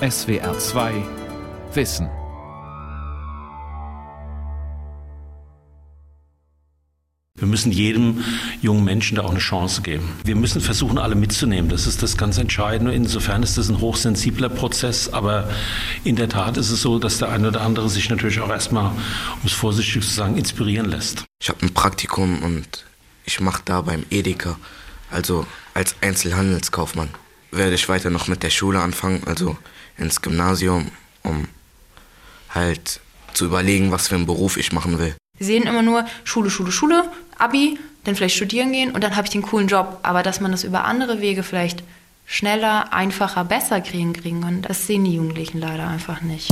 SWR 2 Wissen. Wir müssen jedem jungen Menschen da auch eine Chance geben. Wir müssen versuchen, alle mitzunehmen. Das ist das ganz Entscheidende. Insofern ist das ein hochsensibler Prozess. Aber in der Tat ist es so, dass der eine oder andere sich natürlich auch erstmal, um es vorsichtig zu sagen, inspirieren lässt. Ich habe ein Praktikum und ich mache da beim Edeka, also als Einzelhandelskaufmann. Werde ich weiter noch mit der Schule anfangen, also ins Gymnasium, um halt zu überlegen, was für einen Beruf ich machen will. Sie sehen immer nur Schule, Schule, Schule, Abi, dann vielleicht studieren gehen und dann habe ich den coolen Job. Aber dass man das über andere Wege vielleicht schneller, einfacher, besser kriegen, kriegen kann, das sehen die Jugendlichen leider einfach nicht.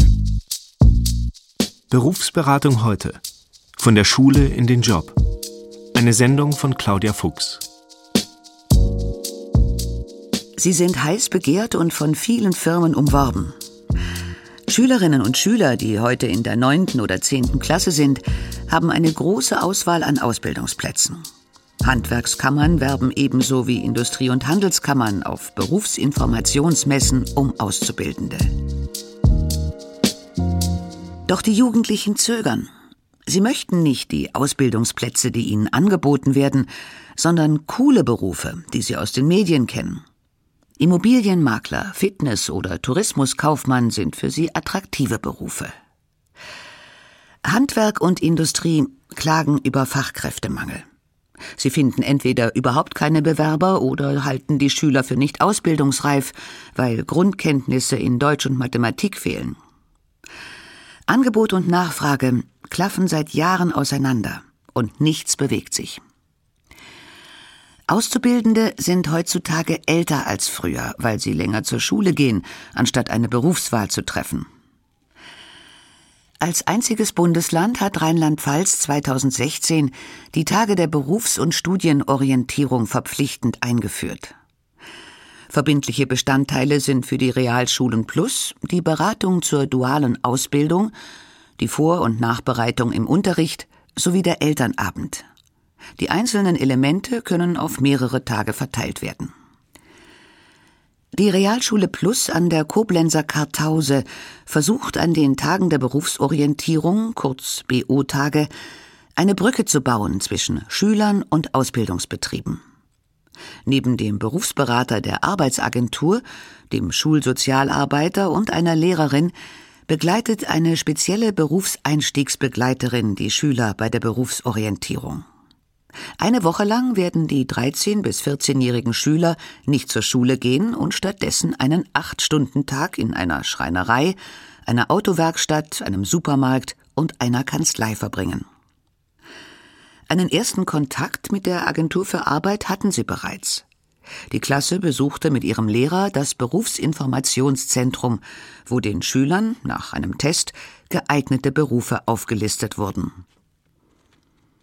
Berufsberatung heute. Von der Schule in den Job. Eine Sendung von Claudia Fuchs. Sie sind heiß begehrt und von vielen Firmen umworben. Schülerinnen und Schüler, die heute in der neunten oder zehnten Klasse sind, haben eine große Auswahl an Ausbildungsplätzen. Handwerkskammern werben ebenso wie Industrie- und Handelskammern auf Berufsinformationsmessen um Auszubildende. Doch die Jugendlichen zögern. Sie möchten nicht die Ausbildungsplätze, die ihnen angeboten werden, sondern coole Berufe, die sie aus den Medien kennen. Immobilienmakler, Fitness- oder Tourismuskaufmann sind für sie attraktive Berufe. Handwerk und Industrie klagen über Fachkräftemangel. Sie finden entweder überhaupt keine Bewerber oder halten die Schüler für nicht ausbildungsreif, weil Grundkenntnisse in Deutsch und Mathematik fehlen. Angebot und Nachfrage klaffen seit Jahren auseinander und nichts bewegt sich. Auszubildende sind heutzutage älter als früher, weil sie länger zur Schule gehen, anstatt eine Berufswahl zu treffen. Als einziges Bundesland hat Rheinland-Pfalz 2016 die Tage der Berufs- und Studienorientierung verpflichtend eingeführt. Verbindliche Bestandteile sind für die Realschulen Plus die Beratung zur dualen Ausbildung, die Vor- und Nachbereitung im Unterricht sowie der Elternabend. Die einzelnen Elemente können auf mehrere Tage verteilt werden. Die Realschule Plus an der Koblenzer Kartause versucht an den Tagen der Berufsorientierung, kurz BO-Tage, eine Brücke zu bauen zwischen Schülern und Ausbildungsbetrieben. Neben dem Berufsberater der Arbeitsagentur, dem Schulsozialarbeiter und einer Lehrerin begleitet eine spezielle Berufseinstiegsbegleiterin die Schüler bei der Berufsorientierung. Eine Woche lang werden die 13- bis 14-jährigen Schüler nicht zur Schule gehen und stattdessen einen Acht-Stunden-Tag in einer Schreinerei, einer Autowerkstatt, einem Supermarkt und einer Kanzlei verbringen. Einen ersten Kontakt mit der Agentur für Arbeit hatten sie bereits. Die Klasse besuchte mit ihrem Lehrer das Berufsinformationszentrum, wo den Schülern nach einem Test geeignete Berufe aufgelistet wurden.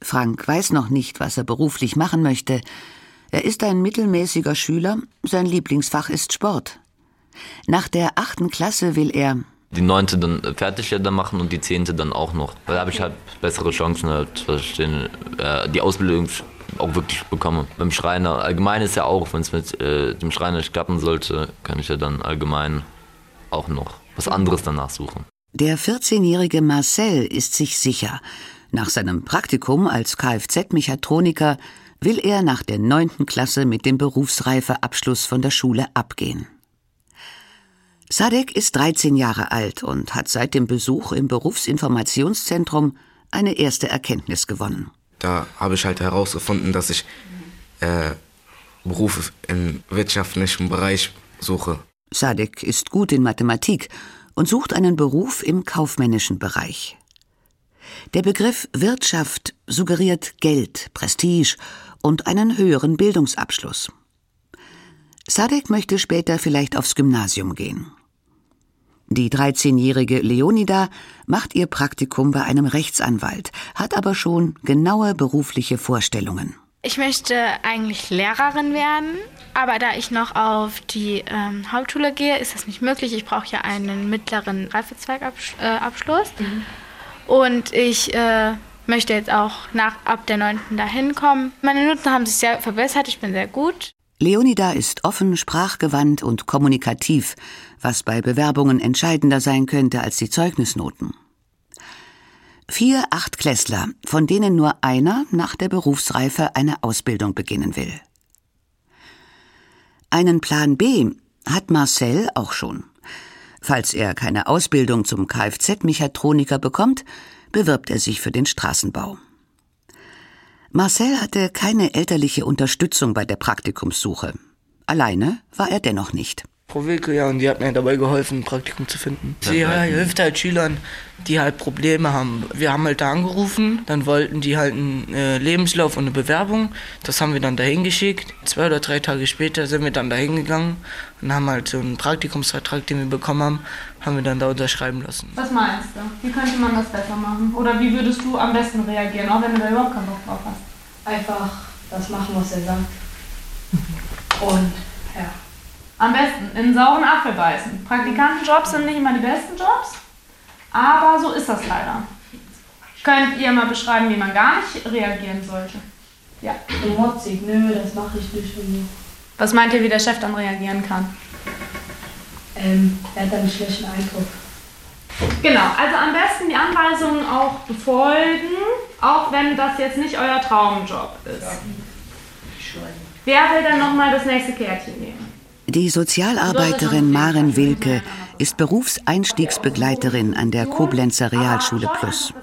Frank weiß noch nicht, was er beruflich machen möchte. Er ist ein mittelmäßiger Schüler, sein Lieblingsfach ist Sport. Nach der achten Klasse will er die neunte dann fertig dann machen und die zehnte dann auch noch. Weil da habe ich halt bessere Chancen, halt, dass ich den, äh, die Ausbildung auch wirklich bekomme. Beim Schreiner, allgemein ist ja auch, wenn es mit äh, dem Schreiner nicht klappen sollte, kann ich ja dann allgemein auch noch was anderes danach suchen. Der 14-jährige Marcel ist sich sicher. Nach seinem Praktikum als Kfz-Mechatroniker will er nach der neunten Klasse mit dem Berufsreifeabschluss von der Schule abgehen. Sadek ist 13 Jahre alt und hat seit dem Besuch im Berufsinformationszentrum eine erste Erkenntnis gewonnen. Da habe ich halt herausgefunden, dass ich äh, Berufe im wirtschaftlichen Bereich suche. Sadek ist gut in Mathematik und sucht einen Beruf im kaufmännischen Bereich. Der Begriff Wirtschaft suggeriert Geld, Prestige und einen höheren Bildungsabschluss. Sadek möchte später vielleicht aufs Gymnasium gehen. Die 13-jährige Leonida macht ihr Praktikum bei einem Rechtsanwalt, hat aber schon genaue berufliche Vorstellungen. Ich möchte eigentlich Lehrerin werden, aber da ich noch auf die ähm, Hauptschule gehe, ist das nicht möglich. Ich brauche ja einen mittleren Reifezweigabschluss. Äh, mhm. Und ich äh, möchte jetzt auch nach ab der 9. dahin kommen. Meine Noten haben sich sehr verbessert, ich bin sehr gut. Leonida ist offen, sprachgewandt und kommunikativ, was bei Bewerbungen entscheidender sein könnte als die Zeugnisnoten. Vier Achtklässler, von denen nur einer nach der Berufsreife eine Ausbildung beginnen will. Einen Plan B hat Marcel auch schon. Falls er keine Ausbildung zum Kfz-Mechatroniker bekommt, bewirbt er sich für den Straßenbau. Marcel hatte keine elterliche Unterstützung bei der Praktikumssuche. Alleine war er dennoch nicht. Frau Wilke, ja, und die hat mir dabei geholfen, ein Praktikum zu finden. Sie ja, hilft halt Schülern, die halt Probleme haben. Wir haben halt da angerufen, dann wollten die halt einen äh, Lebenslauf und eine Bewerbung. Das haben wir dann dahin geschickt. Zwei oder drei Tage später sind wir dann dahin gegangen und haben halt so einen Praktikumsvertrag, den wir bekommen haben, haben wir dann da unterschreiben lassen. Was meinst du? Wie könnte man das besser machen? Oder wie würdest du am besten reagieren, auch wenn du da überhaupt keinen Bock drauf hast? Einfach das machen, was er sagt. Und ja. Am besten in sauren Apfel beißen. Praktikantenjobs sind nicht immer die besten Jobs, aber so ist das leider. Könnt ihr mal beschreiben, wie man gar nicht reagieren sollte? Ja. So motzig, nö, das mache ich nicht. Und Was meint ihr, wie der Chef dann reagieren kann? ähm, er hat einen schlechten Eindruck. Genau, also am besten die Anweisungen auch befolgen, auch wenn das jetzt nicht euer Traumjob ist. Wer will denn nochmal das nächste Kärtchen nehmen? Die Sozialarbeiterin Maren Wilke ist Berufseinstiegsbegleiterin an der Koblenzer Realschule Plus.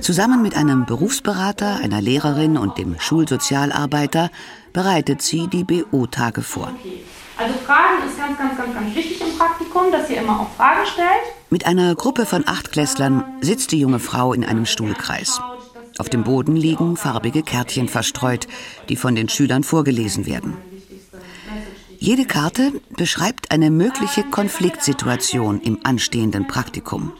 Zusammen mit einem Berufsberater, einer Lehrerin und dem Schulsozialarbeiter bereitet sie die BO-Tage vor. Also Fragen ist ganz, ganz, ganz, ganz wichtig im Praktikum, dass ihr immer auch Fragen stellt. Mit einer Gruppe von Achtklässlern sitzt die junge Frau in einem Stuhlkreis. Auf dem Boden liegen farbige Kärtchen verstreut, die von den Schülern vorgelesen werden. Jede Karte beschreibt eine mögliche Konfliktsituation im anstehenden Praktikum.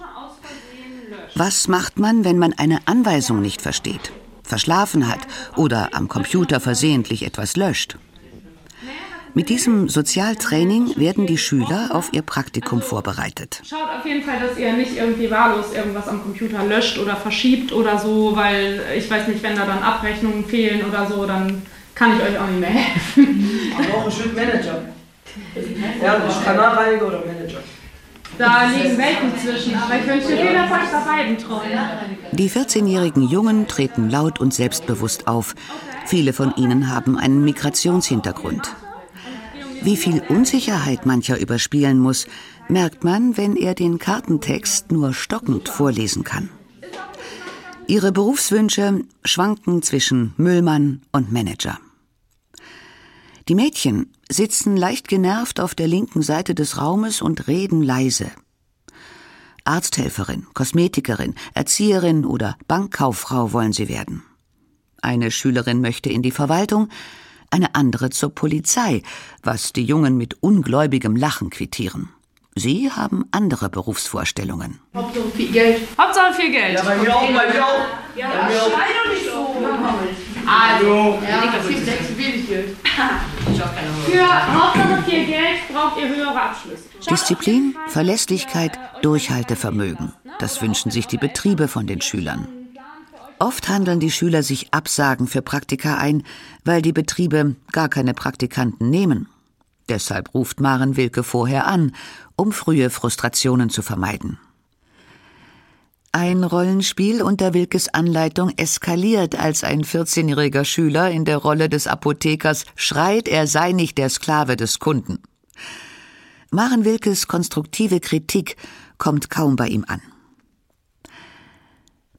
Was macht man, wenn man eine Anweisung nicht versteht, verschlafen hat oder am Computer versehentlich etwas löscht? Mit diesem Sozialtraining werden die Schüler auf ihr Praktikum vorbereitet. Schaut auf jeden Fall, dass ihr nicht irgendwie wahllos irgendwas am Computer löscht oder verschiebt oder so, weil ich weiß nicht, wenn da dann Abrechnungen fehlen oder so, dann kann ich euch auch nicht mehr helfen. Aber auch ein Stück Manager. Ja, das Kanalreiniger oder Manager. Da liegen Welten zwischen, aber ich wünsche viel Erfolg bei beiden Träumen. Die 14-jährigen Jungen treten laut und selbstbewusst auf. Viele von ihnen haben einen Migrationshintergrund. Wie viel Unsicherheit mancher überspielen muss, merkt man, wenn er den Kartentext nur stockend vorlesen kann. Ihre Berufswünsche schwanken zwischen Müllmann und Manager. Die Mädchen sitzen leicht genervt auf der linken Seite des Raumes und reden leise. Arzthelferin, Kosmetikerin, Erzieherin oder Bankkauffrau wollen sie werden. Eine Schülerin möchte in die Verwaltung, eine andere zur Polizei, was die Jungen mit ungläubigem Lachen quittieren. Sie haben andere Berufsvorstellungen. Hauptsache viel Geld. Hauptsache viel Geld. Ja, bei mir auch, bei mir auch. Ja, bei mir auch. schrei doch nicht so. Also, Ja, viel Geld. Für Hauptsache viel Geld braucht ihr höhere Abschlüsse. Disziplin, Verlässlichkeit, Durchhaltevermögen. Das wünschen sich die Betriebe von den Schülern. Oft handeln die Schüler sich Absagen für Praktika ein, weil die Betriebe gar keine Praktikanten nehmen. Deshalb ruft Maren Wilke vorher an, um frühe Frustrationen zu vermeiden. Ein Rollenspiel unter Wilkes Anleitung eskaliert, als ein 14-jähriger Schüler in der Rolle des Apothekers schreit, er sei nicht der Sklave des Kunden. Maren Wilkes konstruktive Kritik kommt kaum bei ihm an.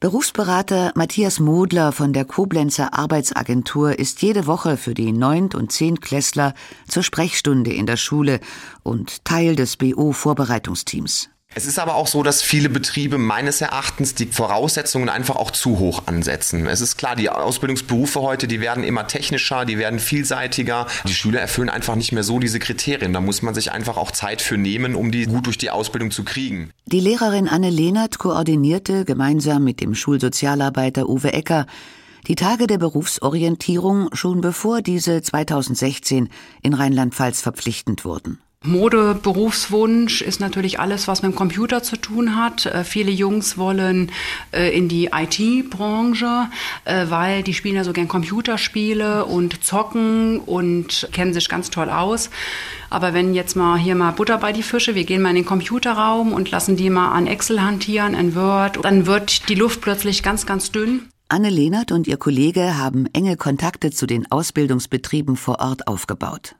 Berufsberater Matthias Modler von der Koblenzer Arbeitsagentur ist jede Woche für die Neunt- und Zehntklässler zur Sprechstunde in der Schule und Teil des BO-Vorbereitungsteams. Es ist aber auch so, dass viele Betriebe meines Erachtens die Voraussetzungen einfach auch zu hoch ansetzen. Es ist klar, die Ausbildungsberufe heute, die werden immer technischer, die werden vielseitiger. Die Schüler erfüllen einfach nicht mehr so diese Kriterien. Da muss man sich einfach auch Zeit für nehmen, um die gut durch die Ausbildung zu kriegen. Die Lehrerin Anne Lehnert koordinierte gemeinsam mit dem Schulsozialarbeiter Uwe Ecker die Tage der Berufsorientierung schon bevor diese 2016 in Rheinland-Pfalz verpflichtend wurden. Modeberufswunsch ist natürlich alles, was mit dem Computer zu tun hat. Äh, viele Jungs wollen äh, in die IT-Branche, äh, weil die spielen ja so gern Computerspiele und zocken und kennen sich ganz toll aus. Aber wenn jetzt mal hier mal Butter bei die Fische, wir gehen mal in den Computerraum und lassen die mal an Excel hantieren, in Word, dann wird die Luft plötzlich ganz, ganz dünn. Anne Lehnert und ihr Kollege haben enge Kontakte zu den Ausbildungsbetrieben vor Ort aufgebaut.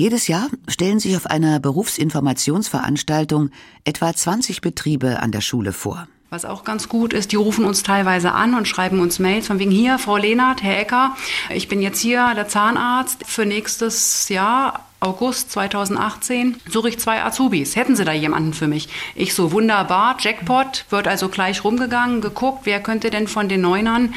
Jedes Jahr stellen sich auf einer Berufsinformationsveranstaltung etwa 20 Betriebe an der Schule vor. Was auch ganz gut ist, die rufen uns teilweise an und schreiben uns Mails von wegen hier, Frau Lehnert, Herr Ecker, ich bin jetzt hier der Zahnarzt für nächstes Jahr August 2018 suche ich zwei Azubis. Hätten Sie da jemanden für mich? Ich so, wunderbar, Jackpot, wird also gleich rumgegangen, geguckt, wer könnte denn von den Neunern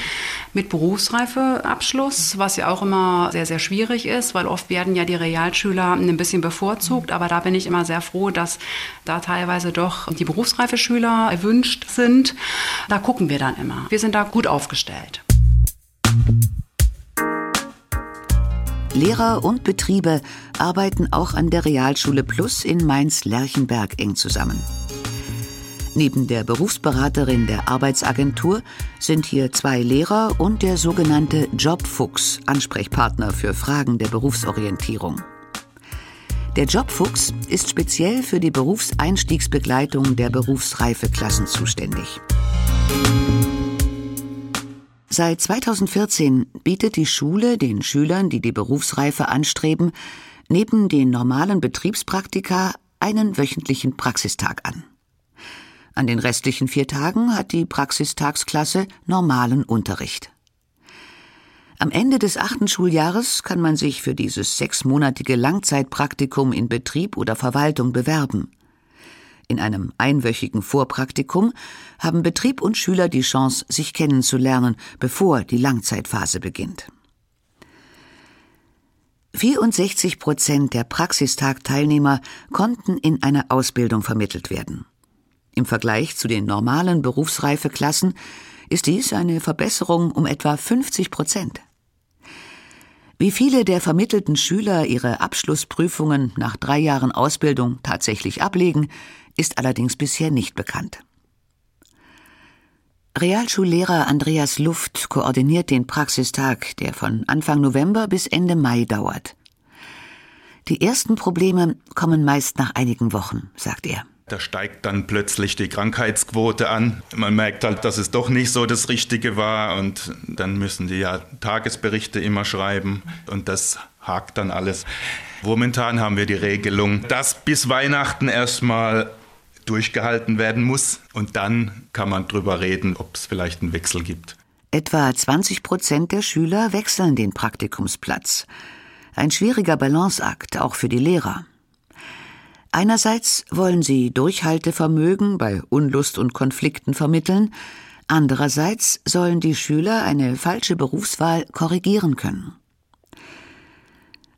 mit Berufsreifeabschluss, was ja auch immer sehr, sehr schwierig ist, weil oft werden ja die Realschüler ein bisschen bevorzugt, aber da bin ich immer sehr froh, dass da teilweise doch die Berufsreifeschüler erwünscht sind. Da gucken wir dann immer. Wir sind da gut aufgestellt. Lehrer und Betriebe arbeiten auch an der Realschule Plus in Mainz-Lerchenberg eng zusammen. Neben der Berufsberaterin der Arbeitsagentur sind hier zwei Lehrer und der sogenannte Jobfuchs Ansprechpartner für Fragen der Berufsorientierung. Der Jobfuchs ist speziell für die Berufseinstiegsbegleitung der Berufsreifeklassen zuständig. Seit 2014 bietet die Schule den Schülern, die die Berufsreife anstreben, neben den normalen Betriebspraktika einen wöchentlichen Praxistag an. An den restlichen vier Tagen hat die Praxistagsklasse normalen Unterricht. Am Ende des achten Schuljahres kann man sich für dieses sechsmonatige Langzeitpraktikum in Betrieb oder Verwaltung bewerben. In einem einwöchigen Vorpraktikum haben Betrieb und Schüler die Chance, sich kennenzulernen, bevor die Langzeitphase beginnt. 64 Prozent der Praxistagteilnehmer konnten in eine Ausbildung vermittelt werden. Im Vergleich zu den normalen Berufsreifeklassen ist dies eine Verbesserung um etwa 50 Prozent. Wie viele der vermittelten Schüler ihre Abschlussprüfungen nach drei Jahren Ausbildung tatsächlich ablegen, ist allerdings bisher nicht bekannt. Realschullehrer Andreas Luft koordiniert den Praxistag, der von Anfang November bis Ende Mai dauert. Die ersten Probleme kommen meist nach einigen Wochen, sagt er. Da steigt dann plötzlich die Krankheitsquote an. Man merkt halt, dass es doch nicht so das Richtige war und dann müssen die ja Tagesberichte immer schreiben und das hakt dann alles. Momentan haben wir die Regelung, dass bis Weihnachten erstmal durchgehalten werden muss. Und dann kann man drüber reden, ob es vielleicht einen Wechsel gibt. Etwa 20 Prozent der Schüler wechseln den Praktikumsplatz. Ein schwieriger Balanceakt, auch für die Lehrer. Einerseits wollen sie Durchhaltevermögen bei Unlust und Konflikten vermitteln, andererseits sollen die Schüler eine falsche Berufswahl korrigieren können.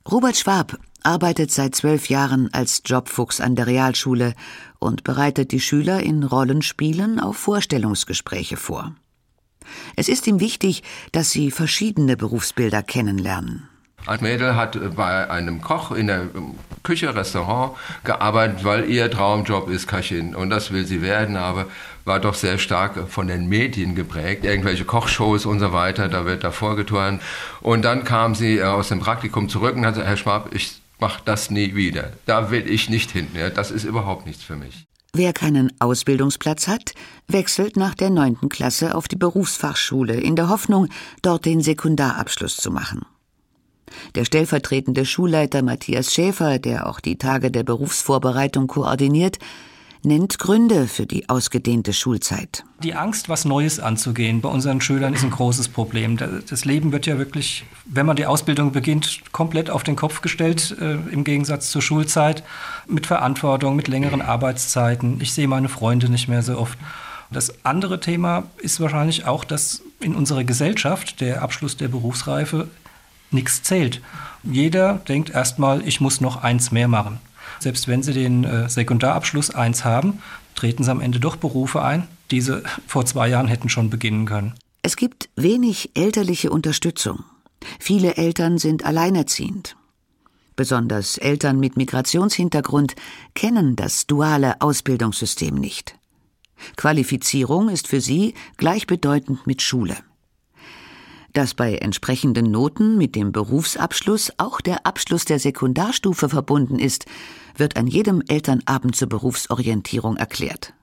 Robert Schwab arbeitet seit zwölf Jahren als Jobfuchs an der Realschule und bereitet die Schüler in Rollenspielen auf Vorstellungsgespräche vor. Es ist ihm wichtig, dass sie verschiedene Berufsbilder kennenlernen. Ein Mädel hat bei einem Koch in der Küche, Restaurant gearbeitet, weil ihr Traumjob ist Köchin und das will sie werden, aber war doch sehr stark von den Medien geprägt. Irgendwelche Kochshows und so weiter, da wird da vorgeturnt. Und dann kam sie aus dem Praktikum zurück und hat gesagt, Herr Schwab, ich mach das nie wieder. Da will ich nicht hin. Ja, das ist überhaupt nichts für mich. Wer keinen Ausbildungsplatz hat, wechselt nach der neunten Klasse auf die Berufsfachschule in der Hoffnung, dort den Sekundarabschluss zu machen. Der stellvertretende Schulleiter Matthias Schäfer, der auch die Tage der Berufsvorbereitung koordiniert, nennt Gründe für die ausgedehnte Schulzeit. Die Angst, was Neues anzugehen, bei unseren Schülern ist ein großes Problem. Das Leben wird ja wirklich, wenn man die Ausbildung beginnt, komplett auf den Kopf gestellt, äh, im Gegensatz zur Schulzeit, mit Verantwortung, mit längeren Arbeitszeiten. Ich sehe meine Freunde nicht mehr so oft. Das andere Thema ist wahrscheinlich auch, dass in unserer Gesellschaft der Abschluss der Berufsreife nichts zählt. Jeder denkt erstmal, ich muss noch eins mehr machen. Selbst wenn sie den äh, Sekundarabschluss 1 haben, treten sie am Ende doch Berufe ein, die sie vor zwei Jahren hätten schon beginnen können. Es gibt wenig elterliche Unterstützung. Viele Eltern sind alleinerziehend. Besonders Eltern mit Migrationshintergrund kennen das duale Ausbildungssystem nicht. Qualifizierung ist für sie gleichbedeutend mit Schule. Dass bei entsprechenden Noten mit dem Berufsabschluss auch der Abschluss der Sekundarstufe verbunden ist, wird an jedem Elternabend zur Berufsorientierung erklärt.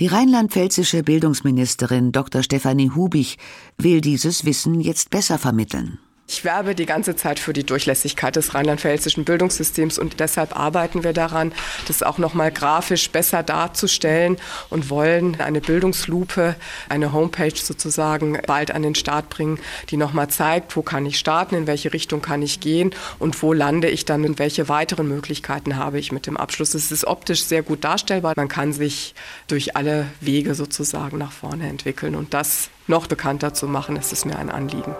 Die rheinland-pfälzische Bildungsministerin Dr. Stefanie Hubich will dieses Wissen jetzt besser vermitteln. Ich werbe die ganze Zeit für die Durchlässigkeit des rheinland-pfälzischen Bildungssystems und deshalb arbeiten wir daran, das auch noch mal grafisch besser darzustellen und wollen eine Bildungslupe, eine Homepage sozusagen bald an den Start bringen, die noch mal zeigt, wo kann ich starten, in welche Richtung kann ich gehen und wo lande ich dann und welche weiteren Möglichkeiten habe ich mit dem Abschluss. Es ist optisch sehr gut darstellbar. Man kann sich durch alle Wege sozusagen nach vorne entwickeln und das noch bekannter zu machen, ist es mir ein Anliegen.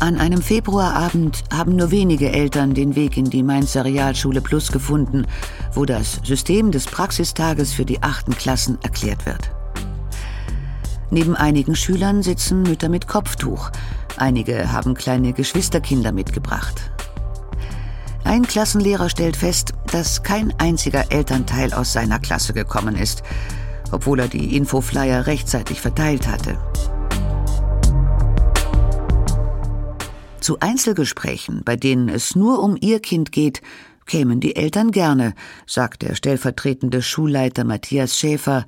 An einem Februarabend haben nur wenige Eltern den Weg in die Mainzer Realschule Plus gefunden, wo das System des Praxistages für die achten Klassen erklärt wird. Neben einigen Schülern sitzen Mütter mit Kopftuch. Einige haben kleine Geschwisterkinder mitgebracht. Ein Klassenlehrer stellt fest, dass kein einziger Elternteil aus seiner Klasse gekommen ist, obwohl er die Infoflyer rechtzeitig verteilt hatte. Zu Einzelgesprächen, bei denen es nur um ihr Kind geht, kämen die Eltern gerne, sagt der stellvertretende Schulleiter Matthias Schäfer,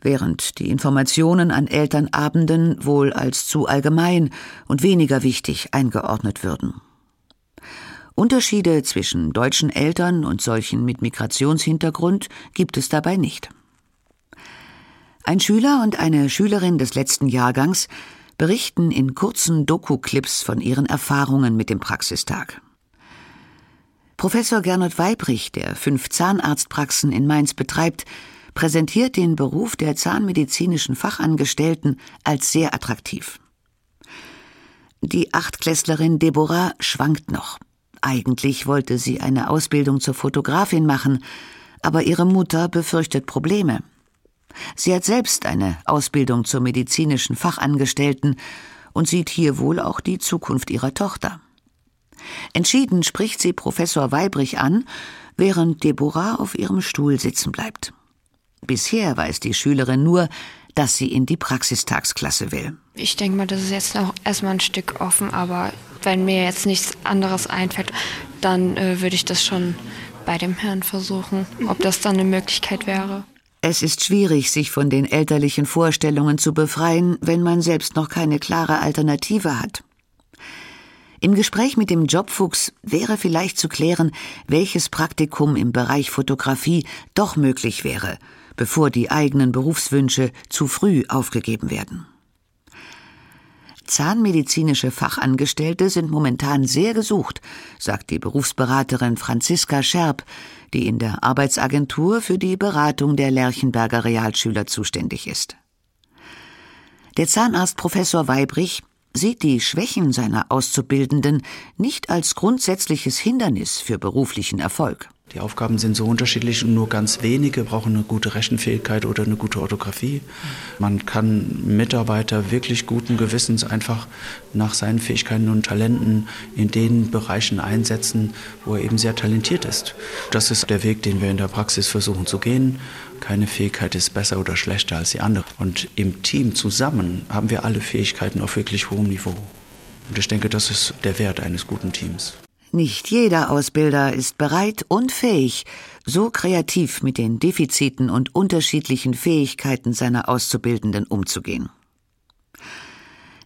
während die Informationen an Elternabenden wohl als zu allgemein und weniger wichtig eingeordnet würden. Unterschiede zwischen deutschen Eltern und solchen mit Migrationshintergrund gibt es dabei nicht. Ein Schüler und eine Schülerin des letzten Jahrgangs berichten in kurzen Doku-Clips von ihren Erfahrungen mit dem Praxistag. Professor Gernot Weibrich, der fünf Zahnarztpraxen in Mainz betreibt, präsentiert den Beruf der zahnmedizinischen Fachangestellten als sehr attraktiv. Die Achtklässlerin Deborah schwankt noch. Eigentlich wollte sie eine Ausbildung zur Fotografin machen, aber ihre Mutter befürchtet Probleme. Sie hat selbst eine Ausbildung zur medizinischen Fachangestellten und sieht hier wohl auch die Zukunft ihrer Tochter. Entschieden spricht sie Professor Weibrich an, während Deborah auf ihrem Stuhl sitzen bleibt. Bisher weiß die Schülerin nur, dass sie in die Praxistagsklasse will. Ich denke mal, das ist jetzt noch erstmal ein Stück offen, aber wenn mir jetzt nichts anderes einfällt, dann äh, würde ich das schon bei dem Herrn versuchen, ob das dann eine Möglichkeit wäre. Es ist schwierig, sich von den elterlichen Vorstellungen zu befreien, wenn man selbst noch keine klare Alternative hat. Im Gespräch mit dem Jobfuchs wäre vielleicht zu klären, welches Praktikum im Bereich Fotografie doch möglich wäre, bevor die eigenen Berufswünsche zu früh aufgegeben werden. Zahnmedizinische Fachangestellte sind momentan sehr gesucht, sagt die Berufsberaterin Franziska Scherb, die in der Arbeitsagentur für die Beratung der Lerchenberger Realschüler zuständig ist. Der Zahnarzt Professor Weibrich sieht die Schwächen seiner Auszubildenden nicht als grundsätzliches Hindernis für beruflichen Erfolg. Die Aufgaben sind so unterschiedlich und nur ganz wenige brauchen eine gute Rechenfähigkeit oder eine gute Orthographie. Man kann Mitarbeiter wirklich guten Gewissens einfach nach seinen Fähigkeiten und Talenten in den Bereichen einsetzen, wo er eben sehr talentiert ist. Das ist der Weg, den wir in der Praxis versuchen zu gehen. Keine Fähigkeit ist besser oder schlechter als die andere. Und im Team zusammen haben wir alle Fähigkeiten auf wirklich hohem Niveau. Und ich denke, das ist der Wert eines guten Teams. Nicht jeder Ausbilder ist bereit und fähig, so kreativ mit den Defiziten und unterschiedlichen Fähigkeiten seiner Auszubildenden umzugehen.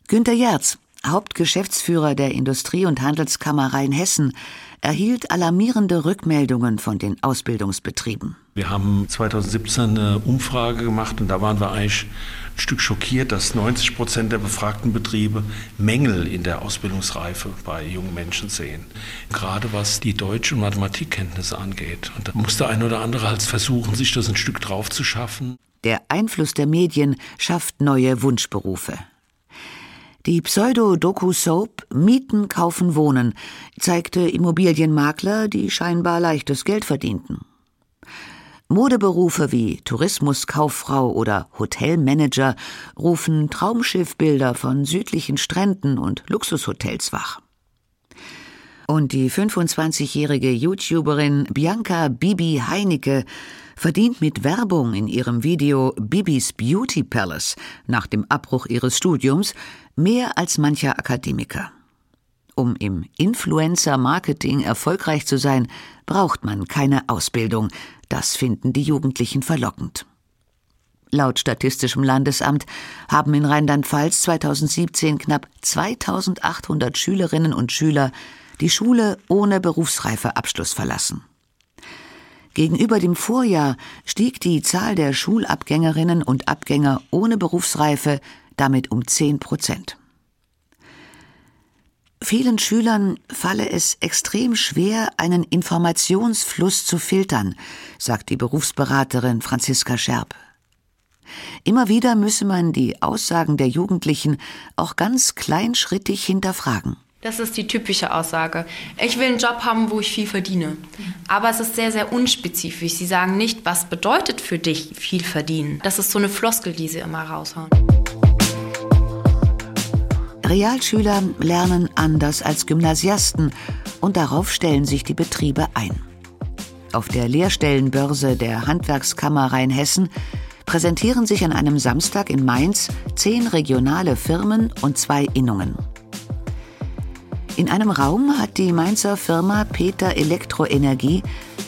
Günter Jerz, Hauptgeschäftsführer der Industrie- und Handelskammer Rheinhessen, erhielt alarmierende Rückmeldungen von den Ausbildungsbetrieben. Wir haben 2017 eine Umfrage gemacht und da waren wir eigentlich ein Stück schockiert, dass 90 Prozent der befragten Betriebe Mängel in der Ausbildungsreife bei jungen Menschen sehen. Gerade was die Deutsch- und Mathematikkenntnisse angeht. Und da muss der ein oder andere halt versuchen, sich das ein Stück drauf zu schaffen. Der Einfluss der Medien schafft neue Wunschberufe. Die Pseudo-Doku-Soap Mieten, Kaufen, Wohnen zeigte Immobilienmakler, die scheinbar leichtes Geld verdienten. Modeberufe wie Tourismuskauffrau oder Hotelmanager rufen Traumschiffbilder von südlichen Stränden und Luxushotels wach. Und die 25-jährige YouTuberin Bianca Bibi Heinecke verdient mit Werbung in ihrem Video Bibis Beauty Palace nach dem Abbruch ihres Studiums mehr als mancher Akademiker. Um im Influencer-Marketing erfolgreich zu sein, braucht man keine Ausbildung. Das finden die Jugendlichen verlockend. Laut Statistischem Landesamt haben in Rheinland-Pfalz 2017 knapp 2800 Schülerinnen und Schüler die Schule ohne Berufsreifeabschluss verlassen. Gegenüber dem Vorjahr stieg die Zahl der Schulabgängerinnen und Abgänger ohne Berufsreife damit um 10 Prozent. Vielen Schülern falle es extrem schwer, einen Informationsfluss zu filtern, sagt die Berufsberaterin Franziska Scherb. Immer wieder müsse man die Aussagen der Jugendlichen auch ganz kleinschrittig hinterfragen. Das ist die typische Aussage. Ich will einen Job haben, wo ich viel verdiene. Aber es ist sehr, sehr unspezifisch. Sie sagen nicht, was bedeutet für dich viel verdienen. Das ist so eine Floskel, die sie immer raushauen. Realschüler lernen anders als Gymnasiasten und darauf stellen sich die Betriebe ein. Auf der Lehrstellenbörse der Handwerkskammer Rheinhessen präsentieren sich an einem Samstag in Mainz zehn regionale Firmen und zwei Innungen. In einem Raum hat die Mainzer Firma Peter Elektroenergie,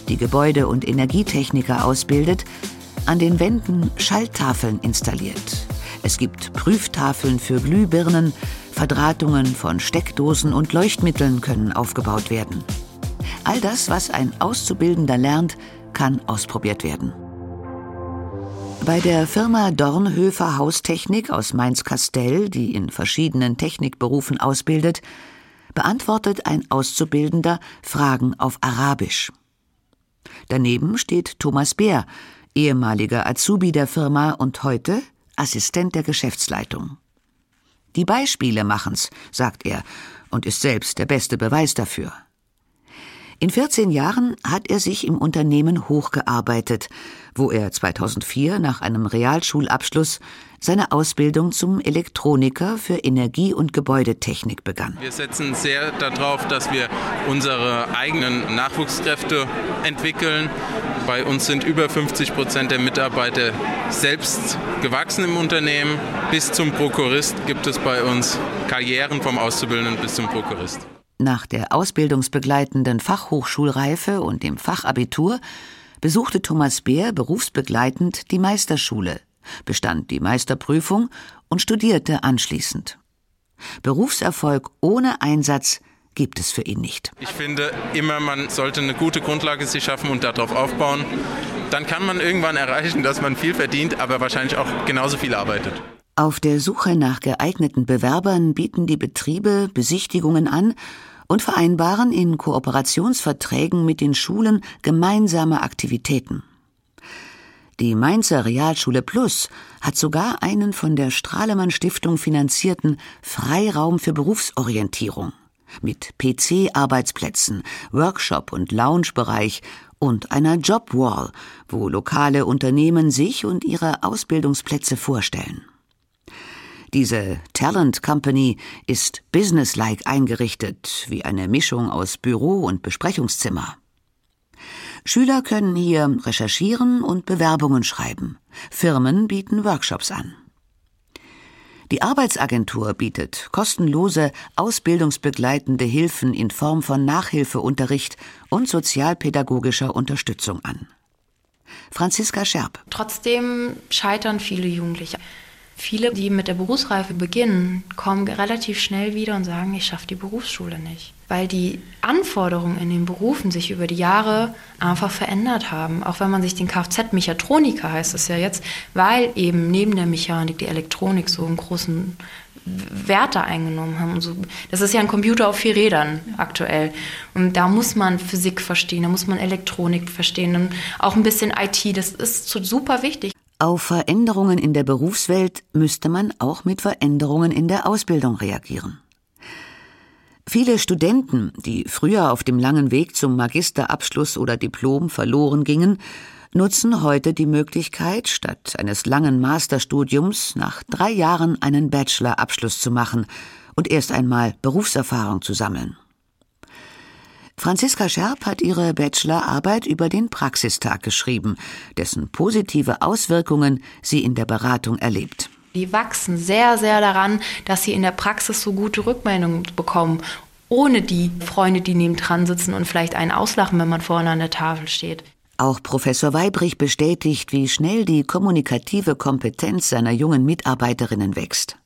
die Gebäude- und Energietechniker ausbildet, an den Wänden Schalltafeln installiert. Es gibt Prüftafeln für Glühbirnen, Verdrahtungen von Steckdosen und Leuchtmitteln können aufgebaut werden. All das, was ein Auszubildender lernt, kann ausprobiert werden. Bei der Firma Dornhöfer Haustechnik aus Mainz-Kastell, die in verschiedenen Technikberufen ausbildet, beantwortet ein Auszubildender Fragen auf Arabisch. Daneben steht Thomas Bär, ehemaliger Azubi der Firma und heute Assistent der Geschäftsleitung. Die Beispiele machen's, sagt er, und ist selbst der beste Beweis dafür. In 14 Jahren hat er sich im Unternehmen hochgearbeitet, wo er 2004 nach einem Realschulabschluss seine Ausbildung zum Elektroniker für Energie- und Gebäudetechnik begann. Wir setzen sehr darauf, dass wir unsere eigenen Nachwuchskräfte entwickeln. Bei uns sind über 50 Prozent der Mitarbeiter selbst gewachsen im Unternehmen. Bis zum Prokurist gibt es bei uns Karrieren vom Auszubildenden bis zum Prokurist. Nach der ausbildungsbegleitenden Fachhochschulreife und dem Fachabitur besuchte Thomas Beer berufsbegleitend die Meisterschule, bestand die Meisterprüfung und studierte anschließend. Berufserfolg ohne Einsatz gibt es für ihn nicht. Ich finde immer, man sollte eine gute Grundlage sich schaffen und darauf aufbauen. Dann kann man irgendwann erreichen, dass man viel verdient, aber wahrscheinlich auch genauso viel arbeitet. Auf der Suche nach geeigneten Bewerbern bieten die Betriebe Besichtigungen an und vereinbaren in Kooperationsverträgen mit den Schulen gemeinsame Aktivitäten. Die Mainzer Realschule Plus hat sogar einen von der Strahlemann Stiftung finanzierten Freiraum für Berufsorientierung mit PC-Arbeitsplätzen, Workshop- und Loungebereich und einer Jobwall, wo lokale Unternehmen sich und ihre Ausbildungsplätze vorstellen. Diese Talent Company ist businesslike eingerichtet, wie eine Mischung aus Büro und Besprechungszimmer. Schüler können hier recherchieren und Bewerbungen schreiben. Firmen bieten Workshops an. Die Arbeitsagentur bietet kostenlose ausbildungsbegleitende Hilfen in Form von Nachhilfeunterricht und sozialpädagogischer Unterstützung an. Franziska Scherb. Trotzdem scheitern viele Jugendliche. Viele, die mit der Berufsreife beginnen, kommen relativ schnell wieder und sagen, ich schaffe die Berufsschule nicht. Weil die Anforderungen in den Berufen sich über die Jahre einfach verändert haben. Auch wenn man sich den Kfz-Mechatroniker heißt es ja jetzt, weil eben neben der Mechanik die Elektronik so einen großen Werte eingenommen haben. So. Das ist ja ein Computer auf vier Rädern aktuell. Und da muss man Physik verstehen, da muss man Elektronik verstehen und auch ein bisschen IT. Das ist super wichtig. Auf Veränderungen in der Berufswelt müsste man auch mit Veränderungen in der Ausbildung reagieren. Viele Studenten, die früher auf dem langen Weg zum Magisterabschluss oder Diplom verloren gingen, nutzen heute die Möglichkeit, statt eines langen Masterstudiums nach drei Jahren einen Bachelorabschluss zu machen und erst einmal Berufserfahrung zu sammeln. Franziska Scherb hat ihre Bachelorarbeit über den Praxistag geschrieben, dessen positive Auswirkungen sie in der Beratung erlebt. Die wachsen sehr, sehr daran, dass sie in der Praxis so gute Rückmeldungen bekommen, ohne die Freunde, die neben dran sitzen und vielleicht einen auslachen, wenn man vorne an der Tafel steht. Auch Professor Weibrich bestätigt, wie schnell die kommunikative Kompetenz seiner jungen Mitarbeiterinnen wächst.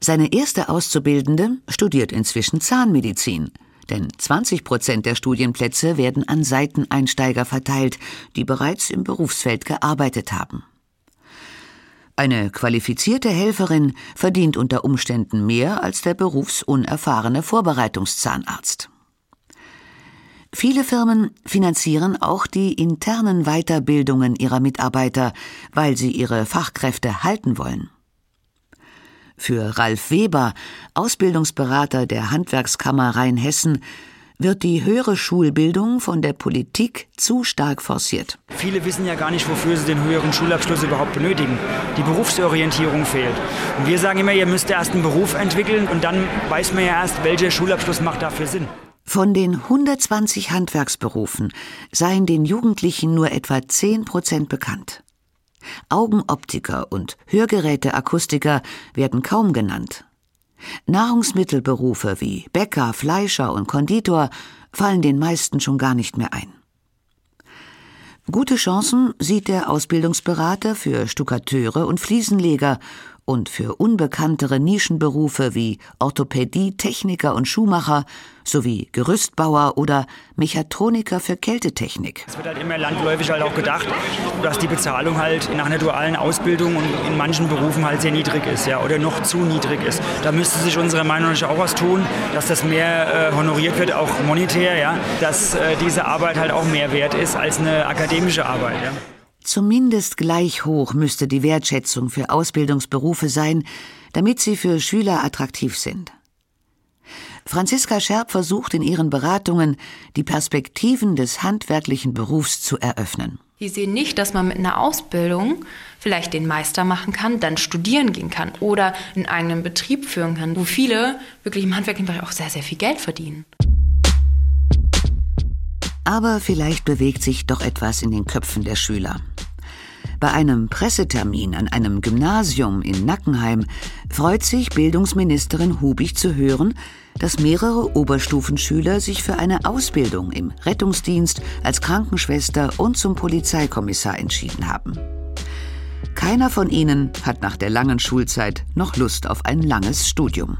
Seine erste Auszubildende studiert inzwischen Zahnmedizin, denn 20 Prozent der Studienplätze werden an Seiteneinsteiger verteilt, die bereits im Berufsfeld gearbeitet haben. Eine qualifizierte Helferin verdient unter Umständen mehr als der berufsunerfahrene Vorbereitungszahnarzt. Viele Firmen finanzieren auch die internen Weiterbildungen ihrer Mitarbeiter, weil sie ihre Fachkräfte halten wollen. Für Ralf Weber, Ausbildungsberater der Handwerkskammer Rheinhessen, wird die höhere Schulbildung von der Politik zu stark forciert. Viele wissen ja gar nicht, wofür sie den höheren Schulabschluss überhaupt benötigen. Die Berufsorientierung fehlt. Und wir sagen immer, ihr müsst erst einen Beruf entwickeln und dann weiß man ja erst, welcher Schulabschluss macht dafür Sinn. Von den 120 Handwerksberufen seien den Jugendlichen nur etwa 10 Prozent bekannt. Augenoptiker und Hörgeräteakustiker werden kaum genannt. Nahrungsmittelberufe wie Bäcker, Fleischer und Konditor fallen den meisten schon gar nicht mehr ein. Gute Chancen sieht der Ausbildungsberater für Stuckateure und Fliesenleger und für unbekanntere Nischenberufe wie Orthopädie, Techniker und Schuhmacher sowie Gerüstbauer oder Mechatroniker für Kältetechnik. Es wird halt immer landläufig halt auch gedacht, dass die Bezahlung halt nach einer dualen Ausbildung und in manchen Berufen halt sehr niedrig ist, ja, oder noch zu niedrig ist. Da müsste sich unserer Meinung nach auch was tun, dass das mehr äh, honoriert wird, auch monetär, ja, dass äh, diese Arbeit halt auch mehr wert ist als eine akademische Arbeit, ja. Zumindest gleich hoch müsste die Wertschätzung für Ausbildungsberufe sein, damit sie für Schüler attraktiv sind. Franziska Scherb versucht in ihren Beratungen, die Perspektiven des handwerklichen Berufs zu eröffnen. Die sehen nicht, dass man mit einer Ausbildung vielleicht den Meister machen kann, dann studieren gehen kann oder einen eigenen Betrieb führen kann, wo viele wirklich im handwerklichen Bereich auch sehr, sehr viel Geld verdienen. Aber vielleicht bewegt sich doch etwas in den Köpfen der Schüler. Bei einem Pressetermin an einem Gymnasium in Nackenheim freut sich Bildungsministerin Hubig zu hören, dass mehrere Oberstufenschüler sich für eine Ausbildung im Rettungsdienst als Krankenschwester und zum Polizeikommissar entschieden haben. Keiner von ihnen hat nach der langen Schulzeit noch Lust auf ein langes Studium.